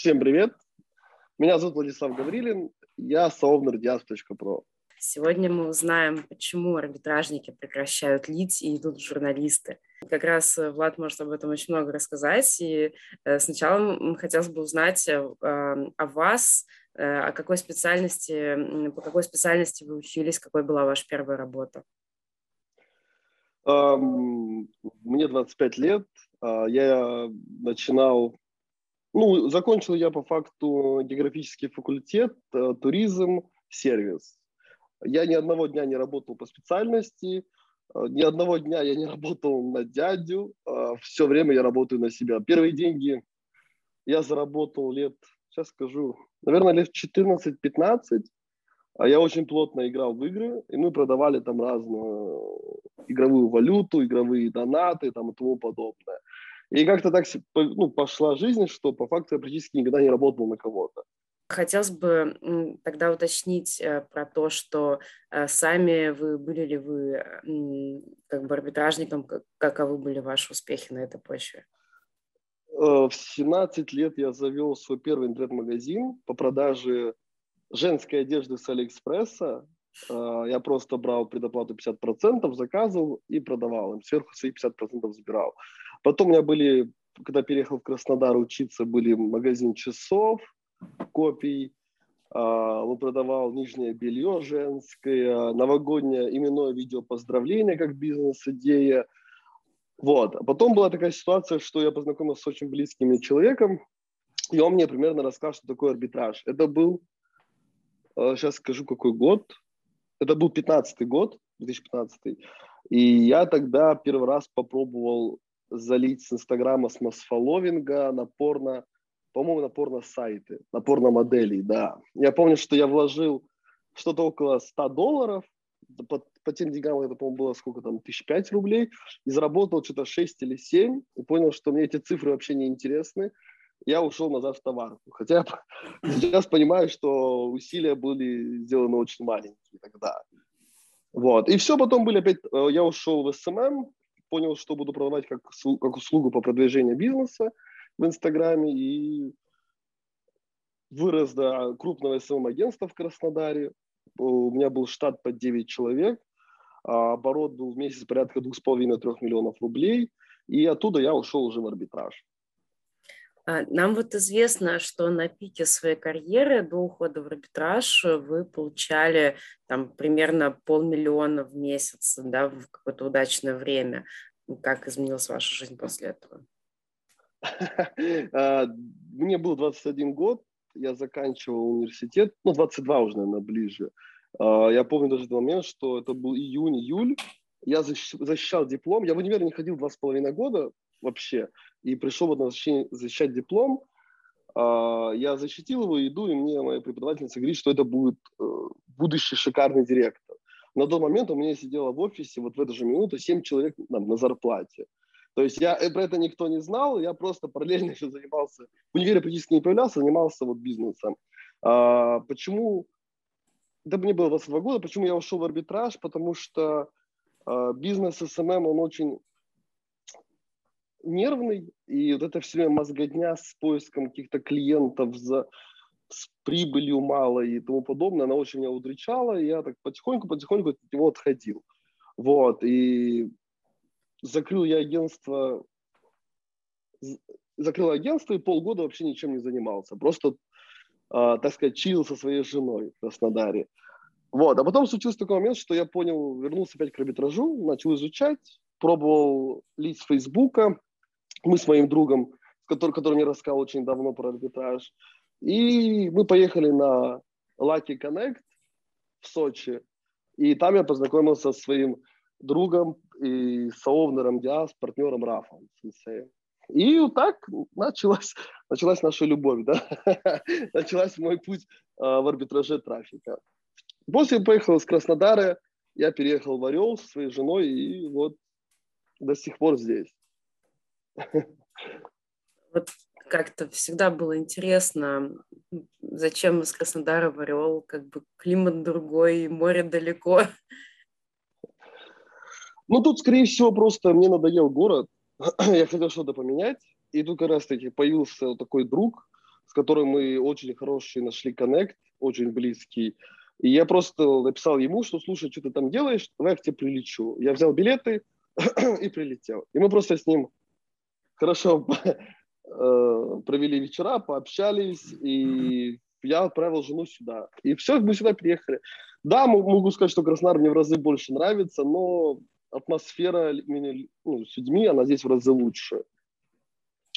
Всем привет. Меня зовут Владислав Гаврилин. Я soovnerdиас.pro. Сегодня мы узнаем, почему арбитражники прекращают лить и идут журналисты. Как раз э, Влад может об этом очень много рассказать. И э, сначала хотелось бы узнать э, о вас, о какой специальности, по какой специальности вы учились, какой была ваша первая работа. Мне 25 лет. А, я начинал ну, закончил я по факту географический факультет, э, туризм, сервис. Я ни одного дня не работал по специальности, э, ни одного дня я не работал на дядю, э, все время я работаю на себя. Первые деньги я заработал лет, сейчас скажу, наверное, лет 14-15. А я очень плотно играл в игры, и мы продавали там разную игровую валюту, игровые донаты там, и тому подобное. И как-то так ну, пошла жизнь, что по факту я практически никогда не работал на кого-то. Хотелось бы тогда уточнить э, про то, что э, сами вы были ли вы как бы арбитражником, каковы были ваши успехи на этой почве? Э, в 17 лет я завел свой первый интернет-магазин по продаже женской одежды с Алиэкспресса. Я просто брал предоплату 50%, заказывал и продавал им. Сверху свои 50% забирал. Потом у меня были, когда переехал в Краснодар учиться, были магазин часов, копий, он продавал нижнее белье женское, новогоднее именное видео поздравления как бизнес-идея. Вот. А потом была такая ситуация, что я познакомился с очень близким мне человеком, и он мне примерно рассказал, что такое арбитраж. Это был, сейчас скажу, какой год. Это был 15 год, 2015. И я тогда первый раз попробовал залить с Инстаграма, с масфоловинга на порно, по-моему, на порно-сайты, на порно-моделей, да. Я помню, что я вложил что-то около 100 долларов, по, по тем деньгам это, по-моему, было сколько там, тысяч пять рублей, и заработал что-то 6 или 7, и понял, что мне эти цифры вообще не интересны. Я ушел назад в товарку. Хотя сейчас понимаю, что усилия были сделаны очень маленькие тогда. Вот. И все, потом были опять... Э, я ушел в SMM, понял, что буду продавать как, как услугу по продвижению бизнеса в Инстаграме и вырос до крупного SMM-агентства в Краснодаре. У меня был штат под 9 человек, а оборот был в месяц порядка 2,5-3 миллионов рублей, и оттуда я ушел уже в арбитраж. А, нам вот известно, что на пике своей карьеры до ухода в арбитраж вы получали там примерно полмиллиона в месяц, да, в какое-то удачное время. Как изменилась ваша жизнь после этого? А, мне был 21 год, я заканчивал университет, ну, 22 уже, наверное, ближе. А, я помню даже этот момент, что это был июнь-июль, я защищал диплом, я в универ не ходил два с половиной года вообще, и пришел вот на защищать диплом, а, я защитил его, иду, и мне моя преподавательница говорит, что это будет э, будущий шикарный директор. На тот момент у меня сидело в офисе вот в эту же минуту 7 человек там, на зарплате. То есть я, э, про это никто не знал, я просто параллельно еще занимался, в универе практически не появлялся, занимался вот бизнесом. А, почему, да мне было 22 года, почему я ушел в арбитраж? Потому что а, бизнес SMM, он очень нервный, и вот это все время мозгодня с поиском каких-то клиентов за, с прибылью мало и тому подобное, она очень меня удручала, и я так потихоньку-потихоньку от него отходил. Вот, и закрыл я агентство, закрыл агентство и полгода вообще ничем не занимался, просто, э, так сказать, чил со своей женой в Краснодаре. Вот, а потом случился такой момент, что я понял, вернулся опять к арбитражу, начал изучать, пробовал с Фейсбука, мы с моим другом, который, который мне рассказал очень давно про арбитраж, и мы поехали на Lucky Connect в Сочи, и там я познакомился со своим другом и соовнером Диас, партнером Рафом И вот так началась, началась наша любовь, да? началась мой путь э, в арбитраже трафика. После поехал из Краснодара, я переехал в Орел со своей женой, и вот до сих пор здесь. Вот как-то всегда было интересно, зачем из Краснодара в Орел, как бы климат другой, море далеко. Ну, тут, скорее всего, просто мне надоел город, я хотел что-то поменять, и тут как раз-таки появился такой друг, с которым мы очень хороший нашли коннект, очень близкий. И я просто написал ему, что, слушай, что ты там делаешь, давай я к тебе прилечу. Я взял билеты и прилетел. И мы просто с ним хорошо э, провели вечера, пообщались, и я отправил жену сюда. И все, мы сюда приехали. Да, могу сказать, что Краснодар мне в разы больше нравится, но атмосфера ну, с людьми, она здесь в разы лучше.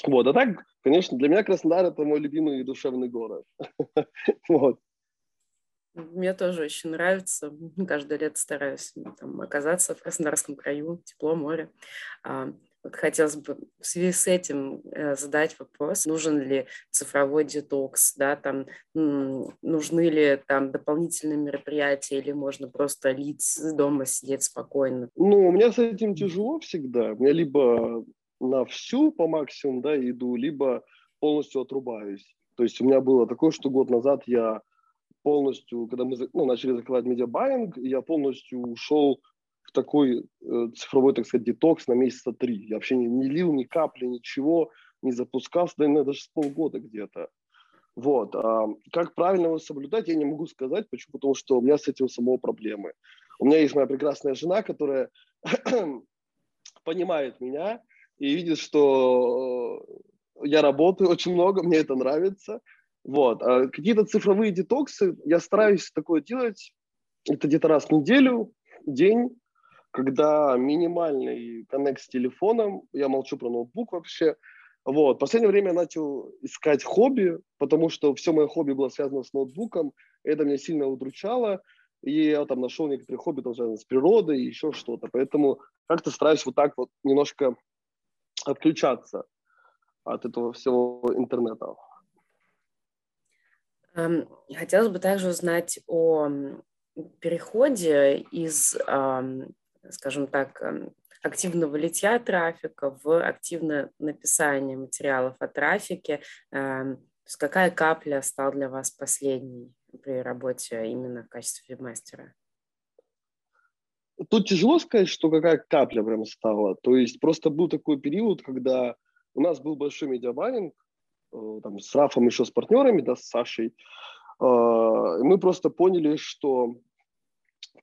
Вот, а так, конечно, для меня Краснодар – это мой любимый и душевный город. Вот. Мне тоже очень нравится. Каждое лето стараюсь там, оказаться в Краснодарском краю, тепло, море. Вот хотелось бы в связи с этим э, задать вопрос, нужен ли цифровой детокс, да, там, нужны ли там дополнительные мероприятия или можно просто лить дома, сидеть спокойно? Ну, у меня с этим тяжело всегда. У меня либо на всю по максимуму, да, иду, либо полностью отрубаюсь. То есть у меня было такое, что год назад я полностью, когда мы ну, начали закрывать медиабайинг, я полностью ушел такой э, цифровой, так сказать, детокс на месяца три. Я вообще не, не лил ни капли, ничего, не запускался, наверное, даже с полгода где-то. Вот. А как правильно его соблюдать, я не могу сказать. Почему? Потому что у меня с этим самого проблемы. У меня есть моя прекрасная жена, которая понимает меня и видит, что я работаю очень много, мне это нравится. Вот. А какие-то цифровые детоксы я стараюсь такое делать. Это где-то раз в неделю, день, когда минимальный коннект с телефоном, я молчу про ноутбук вообще. Вот. Последнее время я начал искать хобби, потому что все мое хобби было связано с ноутбуком. Это меня сильно удручало. И я там нашел некоторые хобби, там, связанные с природой и еще что-то. Поэтому как-то стараюсь вот так вот немножко отключаться от этого всего интернета. Эм, хотелось бы также узнать о переходе из, скажем так, эм, активного литья трафика в активное написание материалов о трафике. Эм, то есть какая капля стала для вас последней при работе именно в качестве веб-мастера? Тут тяжело сказать, что какая капля прям стала. То есть просто был такой период, когда у нас был большой медиабайинг, э, там, с Рафом еще с партнерами, да, с Сашей. Э, мы просто поняли, что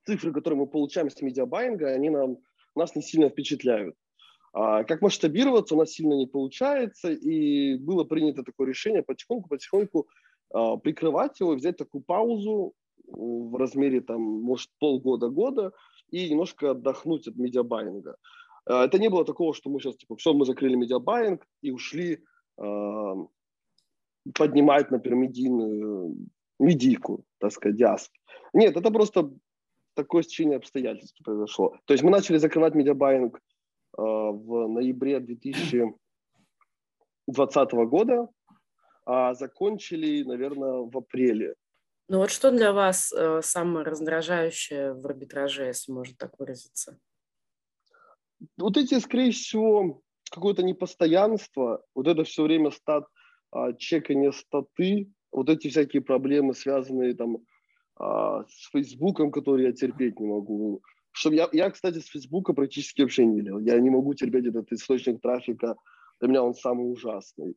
цифры, которые мы получаем с медиабайинга, они нам, нас не сильно впечатляют. А как масштабироваться у нас сильно не получается, и было принято такое решение потихоньку-потихоньку а, прикрывать его, взять такую паузу в размере, там, может, полгода-года, и немножко отдохнуть от медиабайинга. А, это не было такого, что мы сейчас, типа, все, мы закрыли медиабайинг и ушли э, поднимать, например, медийную, медийку, так сказать, диаск. Нет, это просто такое стечение обстоятельств произошло. То есть мы начали закрывать медиабайинг э, в ноябре 2020 года, а закончили, наверное, в апреле ну вот что для вас э, самое раздражающее в арбитраже, если можно так выразиться? Вот эти, скорее всего, какое-то непостоянство, вот это все время стат, а, чекание статы, вот эти всякие проблемы, связанные там а, с Фейсбуком, которые я терпеть не могу. Что я, я, кстати, с Фейсбука практически вообще не делал. Я не могу терпеть этот источник трафика. Для меня он самый ужасный.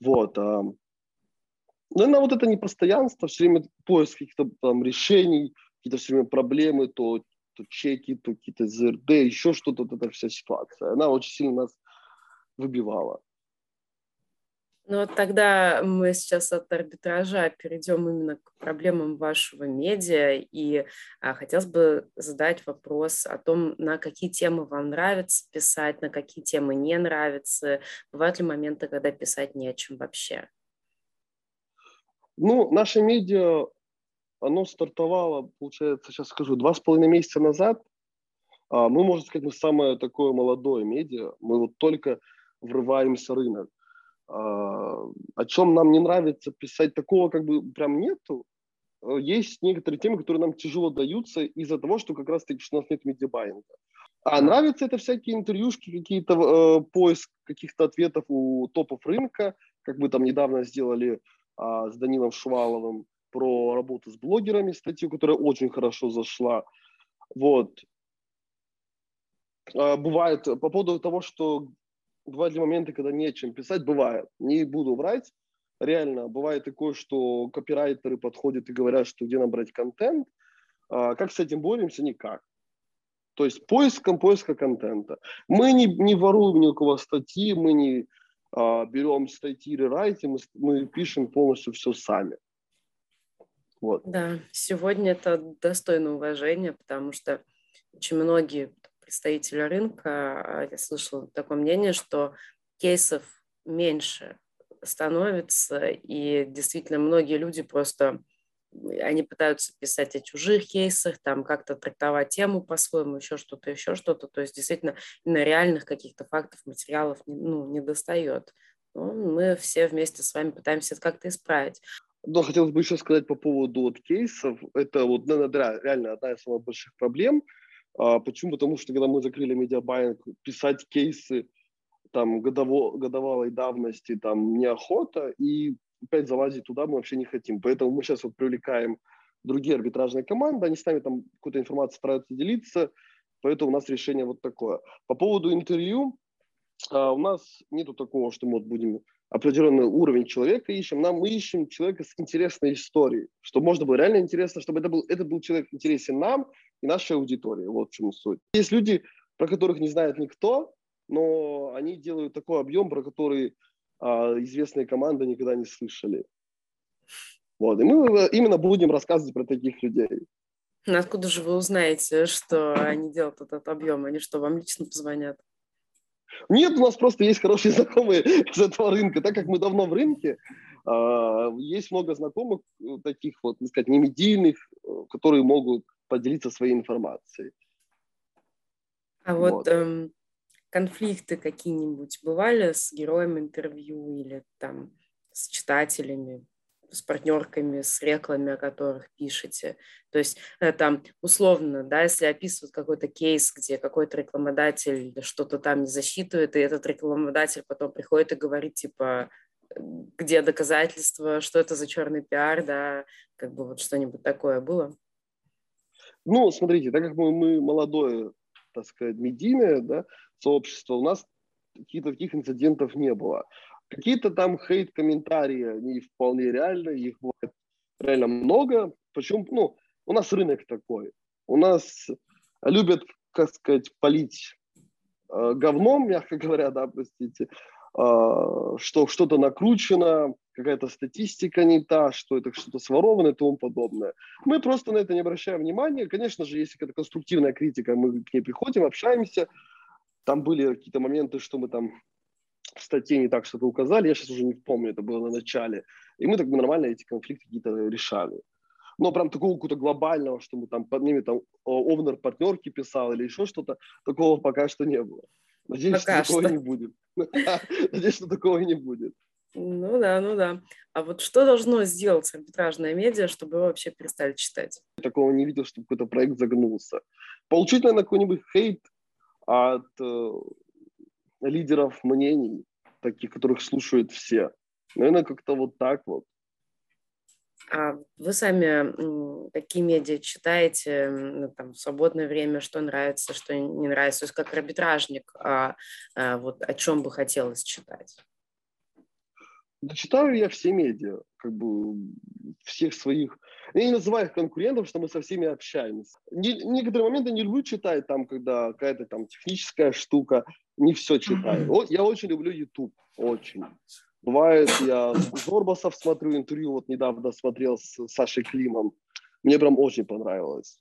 Вот. А, Наверное, вот это непостоянство, все время поиск каких-то там решений, какие-то все время проблемы, то, то чеки, то какие-то ЗРД, еще что-то, вот эта вся ситуация. Она очень сильно нас выбивала. Ну вот тогда мы сейчас от арбитража перейдем именно к проблемам вашего медиа, и а, хотелось бы задать вопрос о том, на какие темы вам нравится писать, на какие темы не нравится. Бывают ли моменты, когда писать не о чем вообще? Ну, наше медиа, оно стартовало, получается, сейчас скажу, два с половиной месяца назад. А, мы, можно сказать, мы самое такое молодое медиа. Мы вот только врываемся в рынок. А, о чем нам не нравится писать, такого как бы прям нету. А, есть некоторые темы, которые нам тяжело даются из-за того, что как раз-таки у нас нет медиабайинга. А нравятся это всякие интервьюшки, какие-то э, поиск каких-то ответов у топов рынка, как мы там недавно сделали а, с Данилом Шваловым про работу с блогерами, статью, которая очень хорошо зашла. Вот. А, бывает, по поводу того, что бывают ли моменты, когда нечем писать, бывает. Не буду врать. реально бывает такое, что копирайтеры подходят и говорят, что где нам брать контент. А, как с этим боремся? Никак. То есть поиском поиска контента. Мы не, не воруем ни у кого статьи, мы не а, берем статьи рерайтим, мы, мы пишем полностью все сами. Вот. Да, сегодня это достойно уважения, потому что очень многие представители рынка, а, я слышала такое мнение, что кейсов меньше становится, и действительно многие люди просто они пытаются писать о чужих кейсах, там как-то трактовать тему по-своему, еще что-то, еще что-то. То есть действительно на реальных каких-то фактов, материалов ну, не достает. Но мы все вместе с вами пытаемся это как-то исправить. Но хотелось бы еще сказать по поводу вот кейсов. Это вот наверное, реально одна из самых больших проблем. А, почему? Потому что когда мы закрыли медиабайинг, писать кейсы там годово, годовалой давности там неохота, и опять залазить туда мы вообще не хотим. Поэтому мы сейчас вот привлекаем другие арбитражные команды, они с нами там какой-то информацией стараются делиться, поэтому у нас решение вот такое. По поводу интервью, а, у нас нету такого, что мы вот будем определенный уровень человека ищем, нам мы ищем человека с интересной историей, чтобы можно было реально интересно, чтобы это был, это был человек интересен нам и нашей аудитории. Вот в чем суть. Есть люди, про которых не знает никто, но они делают такой объем, про который а, известные команды никогда не слышали. Вот. И мы именно будем рассказывать про таких людей. Но откуда же вы узнаете, что они делают этот объем? Они что, вам лично позвонят? Нет, у нас просто есть хорошие знакомые из этого рынка. Так как мы давно в рынке, а, есть много знакомых э, таких вот, так сказать, не медийных, э, которые могут поделиться своей информацией. А вот, вот эм, конфликты какие-нибудь бывали с героем интервью или там с читателями, с партнерками, с реклами, о которых пишете. То есть э, там условно, да, если описывают какой-то кейс, где какой-то рекламодатель что-то там не засчитывает, и этот рекламодатель потом приходит и говорит, типа, где доказательства, что это за черный пиар, да, как бы вот что-нибудь такое было? Ну, смотрите, так как мы, мы молодое, так сказать, медийное, да, сообщества, у нас каких-то таких инцидентов не было. Какие-то там хейт-комментарии, они вполне реальны, их бывает реально много. Почему? Ну, у нас рынок такой. У нас любят, как сказать, полить э, говном, мягко говоря, да, простите, э, что что-то накручено, какая-то статистика не та, что это что-то своровано и тому подобное. Мы просто на это не обращаем внимания. Конечно же, если какая-то конструктивная критика, мы к ней приходим, общаемся, там были какие-то моменты, что мы там в статье не так что-то указали, я сейчас уже не помню, это было на начале. И мы так бы нормально эти конфликты какие-то решали. Но прям такого какого-то глобального, что мы там под ними там овнер партнерки писал или еще что-то, такого пока что не было. Надеюсь, пока что такого не будет. Надеюсь, что такого не будет. Ну да, ну да. А вот что должно сделать арбитражная медиа, чтобы вы вообще перестали читать? Такого не видел, чтобы какой-то проект загнулся. Получить, наверное, какой-нибудь хейт от э, лидеров мнений, таких, которых слушают все. Наверное, как-то вот так вот. А вы сами какие медиа читаете ну, там, в свободное время, что нравится, что не нравится? То есть как арбитражник, а, а вот о чем бы хотелось читать? Да читаю я все медиа, как бы всех своих. Я не называю их конкурентов, что мы со всеми общаемся. Не, некоторые моменты не люблю читать, там, когда какая-то там техническая штука, не все читаю. О, я очень люблю YouTube, очень. Бывает, я Зорбасов смотрю интервью, вот недавно смотрел с Сашей Климом. Мне прям очень понравилось.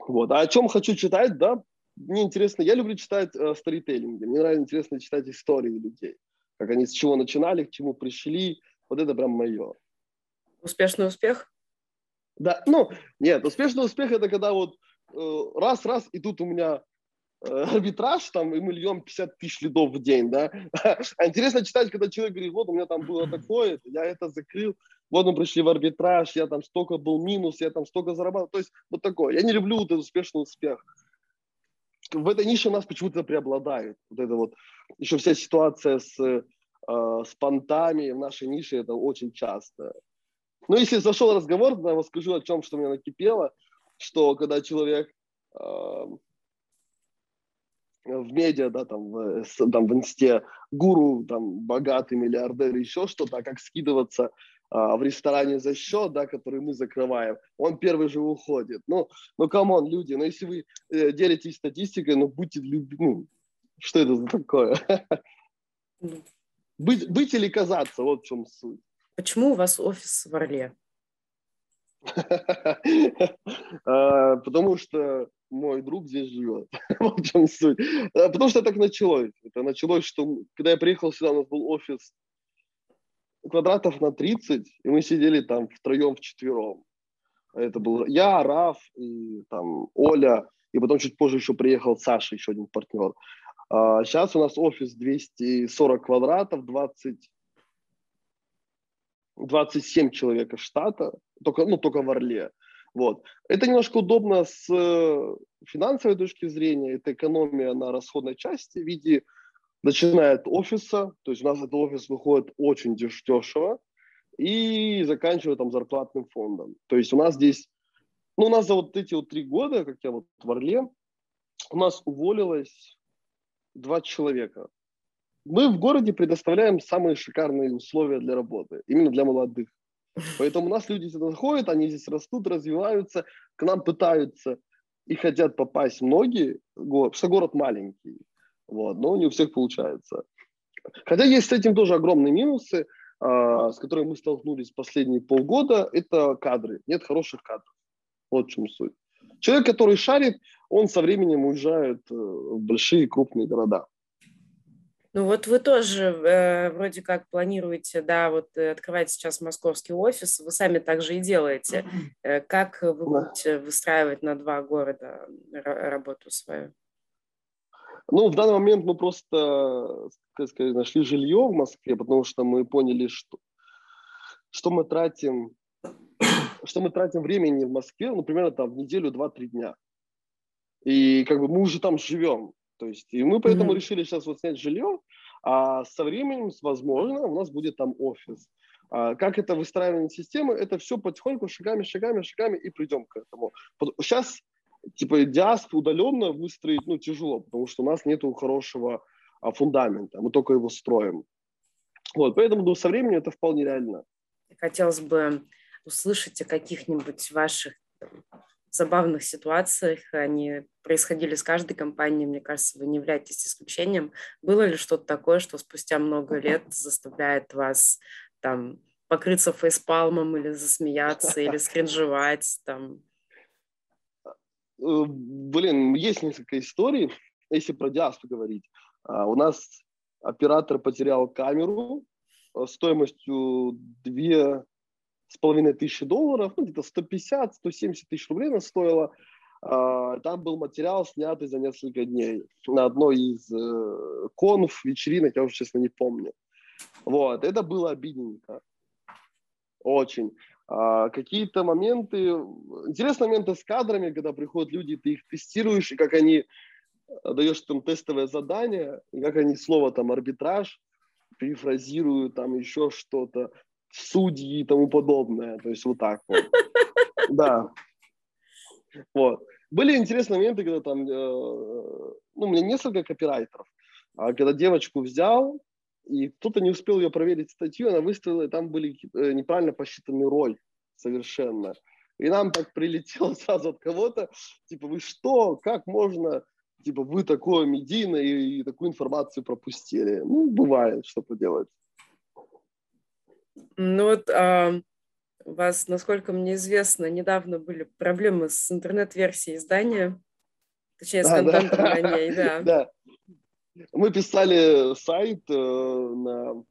Вот. А о чем хочу читать, да, мне интересно, я люблю читать э, сторителлинги, мне нравится интересно читать истории людей как они с чего начинали, к чему пришли. Вот это прям мое. Успешный успех? Да, ну, нет, успешный успех это когда вот раз-раз, э, и тут у меня э, арбитраж, там, и мы льем 50 тысяч лидов в день, да. А интересно читать, когда человек говорит, вот у меня там было такое, я это закрыл, вот мы пришли в арбитраж, я там столько был минус, я там столько зарабатывал. То есть вот такое. Я не люблю вот этот успешный успех в этой нише у нас почему-то преобладает. Вот это вот еще вся ситуация с, э, с понтами в нашей нише, это очень часто. Но если зашел разговор, то я вам скажу о чем, что меня накипело, что когда человек э, в медиа, да, там, в, там, в инсте, гуру, там, богатый миллиардер, еще что-то, а как скидываться а, в ресторане за счет, да, который мы закрываем, он первый же уходит. Ну, ну, come on, люди, ну, если вы э, делитесь статистикой, ну, будьте любезны, ну, что это за такое? Быть, быть или казаться, вот в чем суть. Почему у вас офис в Орле? А, потому что мой друг здесь живет. Вот в чем суть. А, потому что так началось. Это началось, что когда я приехал сюда, у нас был офис квадратов на 30, и мы сидели там втроем, вчетвером. Это был я, Раф, и там Оля, и потом чуть позже еще приехал Саша, еще один партнер. А сейчас у нас офис 240 квадратов, 20, 27 человек из штата, только, ну, только в Орле. Вот. Это немножко удобно с э, финансовой точки зрения, это экономия на расходной части в виде, начиная от офиса, то есть у нас этот офис выходит очень дешево, и заканчивая там зарплатным фондом. То есть у нас здесь, ну, у нас за вот эти вот три года, как я вот в Орле, у нас уволилось два человека. Мы в городе предоставляем самые шикарные условия для работы, именно для молодых. Поэтому у нас люди сюда заходят, они здесь растут, развиваются, к нам пытаются и хотят попасть многие, потому что город маленький, вот, но не у всех получается. Хотя есть с этим тоже огромные минусы, а, с которыми мы столкнулись последние полгода, это кадры. Нет хороших кадров. Вот в чем суть. Человек, который шарит, он со временем уезжает э, в большие крупные города. Ну вот вы тоже э, вроде как планируете, да, вот э, открывать сейчас московский офис, вы сами также и делаете. Э, как вы будете выстраивать на два города работу свою? Ну, в данный момент мы просто, как сказать, нашли жилье в Москве, потому что мы поняли, что, что мы тратим что мы тратим времени в Москве, ну, примерно там в неделю, два-три дня. И как бы мы уже там живем. То есть, и мы поэтому mm-hmm. решили сейчас вот снять жилье, а со временем, возможно, у нас будет там офис. А как это выстраивание системы, это все потихоньку, шагами, шагами, шагами и придем к этому. Сейчас типа диасп удаленно выстроить ну, тяжело, потому что у нас нет хорошего а, фундамента, мы только его строим. Вот, поэтому ну, со временем это вполне реально. Хотелось бы услышать о каких-нибудь ваших забавных ситуациях. Они происходили с каждой компанией. Мне кажется, вы не являетесь исключением. Было ли что-то такое, что спустя много лет заставляет вас там покрыться фейспалмом или засмеяться, или скринжевать там? Э, блин, есть несколько историй, если про диаспу говорить. А, у нас оператор потерял камеру э, стоимостью 2 с половиной тысячи долларов, ну, где-то 150-170 тысяч рублей она стоила. А, там был материал, снятый за несколько дней на одной из э, конф, вечеринок, я уже, честно, не помню. Вот, это было обидненько. Очень. А, какие-то моменты, интересные моменты с кадрами, когда приходят люди, ты их тестируешь, и как они э, даешь там тестовое задание, и как они слово там арбитраж перефразируют, там еще что-то судьи и тому подобное. То есть вот так вот. Да. Вот. Были интересные моменты, когда там, э, ну, у меня несколько копирайтеров, а когда девочку взял, и кто-то не успел ее проверить статью, она выставила, и там были э, неправильно посчитаны роль совершенно. И нам так прилетело сразу от кого-то, типа, вы что, как можно, типа, вы такое медийное и, и такую информацию пропустили. Ну, бывает, что поделать. Ну вот а, у вас, насколько мне известно, недавно были проблемы с интернет-версией издания, точнее, с а, контентом да. на ней, да. да. Мы писали сайт э, на,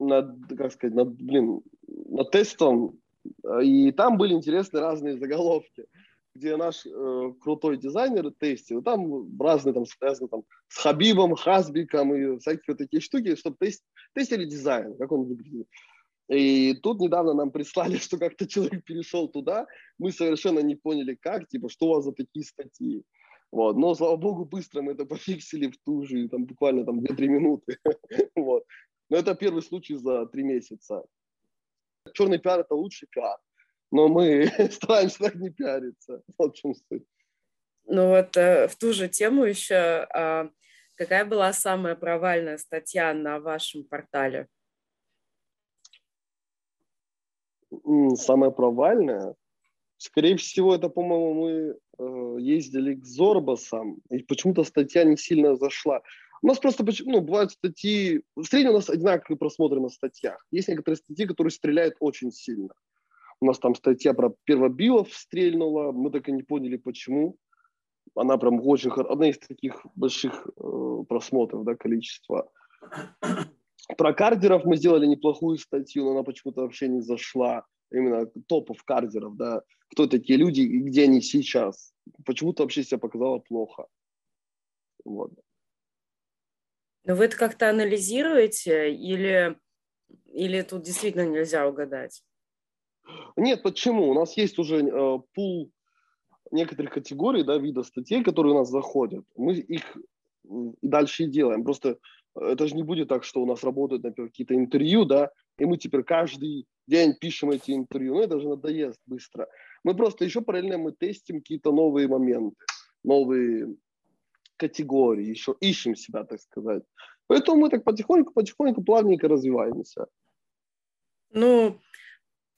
на, как сказать, на, блин, на тестом, и там были интересные разные заголовки где наш э, крутой дизайнер тестил, там разные там связаны там с Хабибом, Хасбиком и всякие вот такие штуки, чтобы тест, тестили дизайн, как он выглядит. И тут недавно нам прислали, что как-то человек перешел туда, мы совершенно не поняли, как, типа, что у вас за такие статьи. Вот. Но, слава богу, быстро мы это пофиксили в ту же, там, буквально там 2-3 минуты. вот. Но это первый случай за 3 месяца. Черный пиар – это лучший пиар но мы стараемся так не пиариться. Вот в чем суть. Ну вот э, в ту же тему еще, а, какая была самая провальная статья на вашем портале? Самая провальная? Скорее всего, это, по-моему, мы э, ездили к Зорбасам, и почему-то статья не сильно зашла. У нас просто, ну, бывают статьи, в среднем у нас одинаковые просмотры на статьях. Есть некоторые статьи, которые стреляют очень сильно. У нас там статья про первобилов стрельнула, мы так и не поняли, почему. Она прям очень, одна из таких больших э, просмотров, да, количества. Про кардеров мы сделали неплохую статью, но она почему-то вообще не зашла. Именно топов кардеров, да, кто такие люди и где они сейчас. Почему-то вообще себя показало плохо. Вот. Но вы это как-то анализируете или, или тут действительно нельзя угадать? Нет, почему? У нас есть уже э, пул некоторых категорий, да, вида статей, которые у нас заходят. Мы их и дальше и делаем. Просто это же не будет так, что у нас работают, например, какие-то интервью, да, и мы теперь каждый день пишем эти интервью. Ну, это же надоест быстро. Мы просто еще параллельно мы тестим какие-то новые моменты, новые категории, еще ищем себя, так сказать. Поэтому мы так потихоньку, потихоньку, плавненько развиваемся. Ну,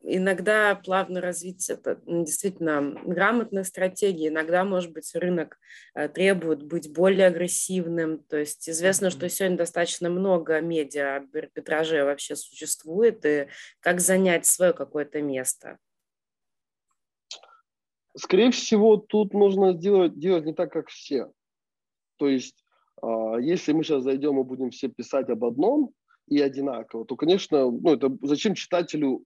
иногда плавно развить это действительно грамотная стратегия. Иногда, может быть, рынок э, требует быть более агрессивным. То есть известно, что сегодня достаточно много медиа арбитражей вообще существует, и как занять свое какое-то место. Скорее всего, тут нужно делать, делать не так, как все. То есть, а, если мы сейчас зайдем и будем все писать об одном и одинаково, то, конечно, ну, это зачем читателю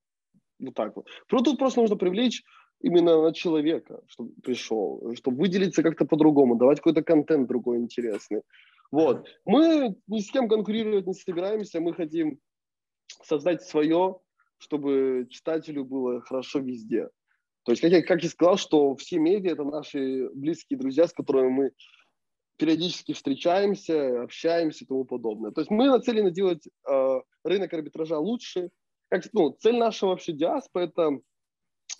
вот так вот. Тут просто нужно привлечь именно на человека, чтобы пришел, чтобы выделиться как-то по-другому, давать какой-то контент другой интересный. Вот. Мы ни с кем конкурировать не собираемся, мы хотим создать свое, чтобы читателю было хорошо везде. То есть, как я, как я сказал, что все медиа – это наши близкие друзья, с которыми мы периодически встречаемся, общаемся и тому подобное. То есть мы нацелены делать э, рынок арбитража лучше. Как, ну, цель нашего вообще диаспа – это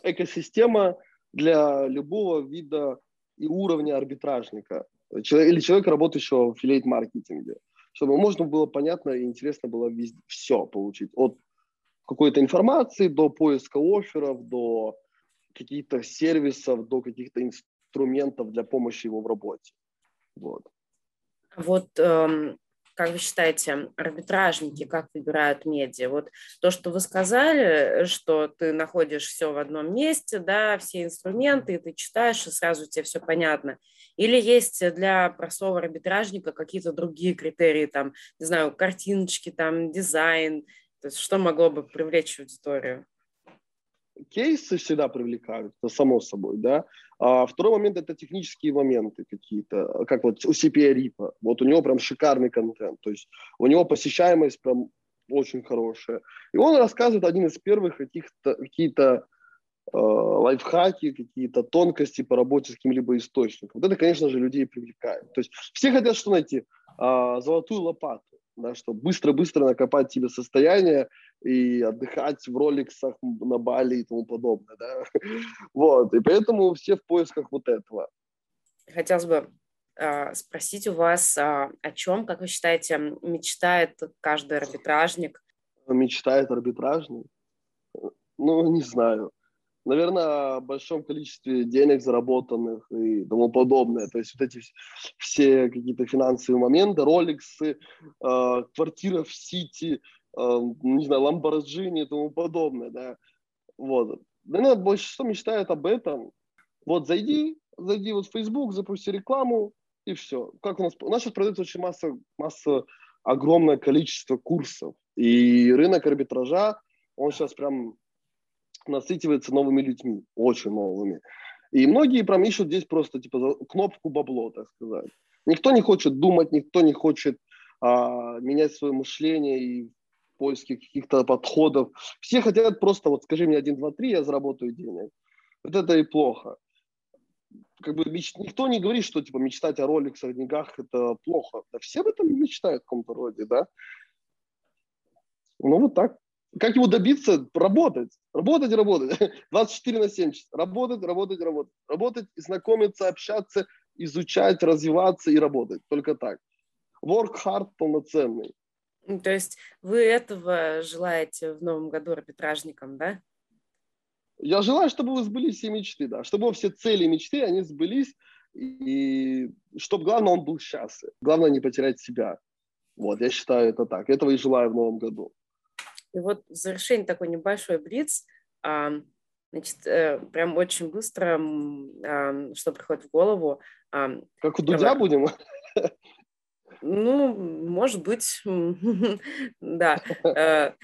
экосистема для любого вида и уровня арбитражника человек, или человека, работающего в филейт-маркетинге, чтобы можно было понятно и интересно было везде, все получить. От какой-то информации до поиска офферов, до каких-то сервисов, до каких-то инструментов для помощи его в работе. Вот. Вот эм, как вы считаете, арбитражники как выбирают медиа? Вот то, что вы сказали, что ты находишь все в одном месте, да, все инструменты, и ты читаешь, и сразу тебе все понятно. Или есть для простого арбитражника какие-то другие критерии, там, не знаю, картиночки, там, дизайн, то есть что могло бы привлечь аудиторию? Кейсы всегда привлекают, это само собой, да. А второй момент – это технические моменты какие-то, как вот у CPA Рипа. Вот у него прям шикарный контент, то есть у него посещаемость прям очень хорошая. И он рассказывает один из первых каких-то, какие-то э, лайфхаки, какие-то тонкости по работе с каким-либо источником. Вот это, конечно же, людей привлекает. То есть все хотят что найти? А, золотую лопату да, чтобы быстро-быстро накопать себе состояние и отдыхать в роликсах на Бали и тому подобное, да. Вот, и поэтому все в поисках вот этого. Хотелось бы э, спросить у вас, э, о чем, как вы считаете, мечтает каждый арбитражник? Мечтает арбитражник? Ну, не знаю наверное, о большом количестве денег заработанных и тому подобное. То есть вот эти все какие-то финансовые моменты, роликсы, э, квартира в Сити, э, не знаю, Ламборджини и тому подобное, да. Вот. Наверное, большинство мечтает об этом. Вот зайди, зайди вот в Facebook, запусти рекламу, и все. Как у нас, у нас сейчас продается очень масса, масса, огромное количество курсов. И рынок арбитража, он сейчас прям насытивается новыми людьми, очень новыми. И многие прям ищут здесь просто типа кнопку бабло, так сказать. Никто не хочет думать, никто не хочет а, менять свое мышление и поиски каких-то подходов. Все хотят просто, вот скажи мне один, два, три, я заработаю денег. Вот это и плохо. Как бы меч... никто не говорит, что типа мечтать о роликсах, деньгах это плохо. Да все об этом мечтают в каком-то роде, да. Ну вот так. Как его добиться? Работать. Работать, работать. 24 на 7 часов. Работать, работать, работать. Работать, знакомиться, общаться изучать, развиваться и работать. Только так. Work hard полноценный. То есть вы этого желаете в новом году арбитражникам, да? Я желаю, чтобы вы сбылись все мечты, да, чтобы все цели и мечты, они сбылись, и чтобы, главное, он был счастлив. Главное, не потерять себя. Вот, я считаю это так. Этого и желаю в новом году. И вот в завершение такой небольшой блиц. Значит, э, прям очень быстро, что приходит в голову. Как у Дудя будем? Ну, может быть, да. Э,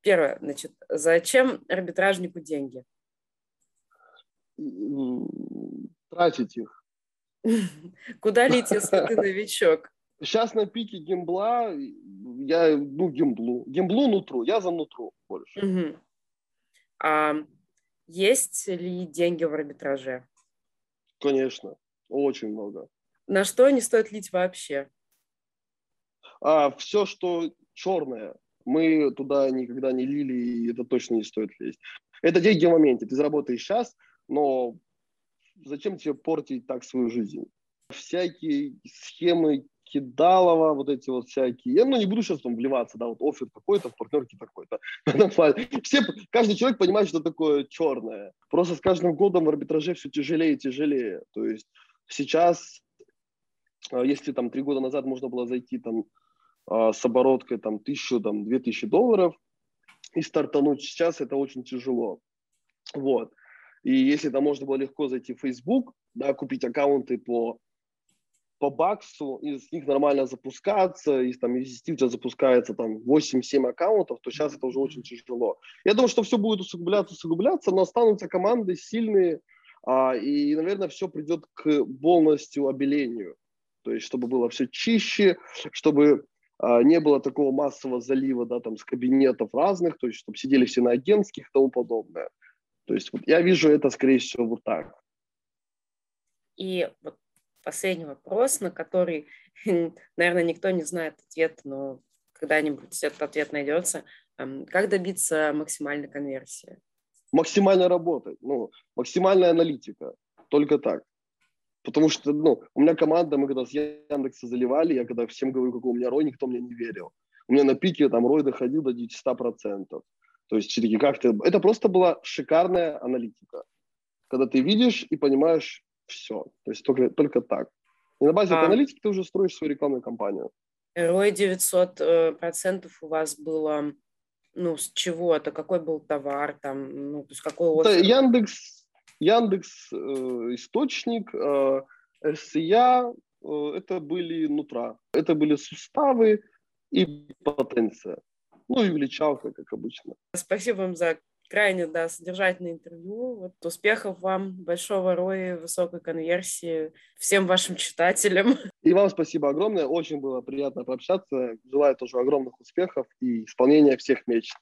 первое, значит, зачем арбитражнику деньги? Тратить их. Куда лить, если ты новичок? Сейчас на пике гембла я, ну, гемблу. Гемблу нутру, я за нутру больше. Угу. А есть ли деньги в арбитраже? Конечно, очень много. На что не стоит лить вообще? А все, что черное, мы туда никогда не лили, и это точно не стоит лезть. Это деньги в моменте. Ты заработаешь сейчас, но зачем тебе портить так свою жизнь? Всякие схемы Кидалова, вот эти вот всякие. Я ну, не буду сейчас там вливаться, да, вот офер такой-то, в партнерке такой-то. Все, каждый человек понимает, что такое черное. Просто с каждым годом в арбитраже все тяжелее и тяжелее. То есть сейчас, а, если там три года назад можно было зайти там а, с обороткой там тысячу, там две тысячи долларов и стартануть, сейчас это очень тяжело. Вот. И если там можно было легко зайти в Facebook, да, купить аккаунты по по баксу, и с них нормально запускаться, и там если у тебя запускается там 8-7 аккаунтов, то сейчас это уже очень тяжело. Я думаю, что все будет усугубляться, усугубляться, но останутся команды сильные, а, и, наверное, все придет к полностью обелению. То есть, чтобы было все чище, чтобы а, не было такого массового залива, да, там, с кабинетов разных, то есть, чтобы сидели все на агентских и тому подобное. То есть, вот я вижу это, скорее всего, вот так. И вот последний вопрос, на который, наверное, никто не знает ответ, но когда-нибудь этот ответ найдется. Как добиться максимальной конверсии? Максимально работать, ну, максимальная аналитика, только так. Потому что, ну, у меня команда, мы когда с Яндекса заливали, я когда всем говорю, какой у меня рой, никто мне не верил. У меня на пике там рой доходил до 100%. То есть, все-таки как то Это просто была шикарная аналитика. Когда ты видишь и понимаешь, все. То есть только, только так. И на базе а... аналитики ты уже строишь свою рекламную кампанию. ROI 900 э, процентов у вас было, ну, с чего это? Какой был товар там? Ну, то есть какой Это Яндекс, Яндекс э, источник, э, SIA, э, это были нутра. Это были суставы и потенция. Ну и величалка, как обычно. Спасибо вам за крайне да, содержательное интервью. Вот, успехов вам, большого роя, высокой конверсии, всем вашим читателям. И вам спасибо огромное. Очень было приятно пообщаться. Желаю тоже огромных успехов и исполнения всех мечт.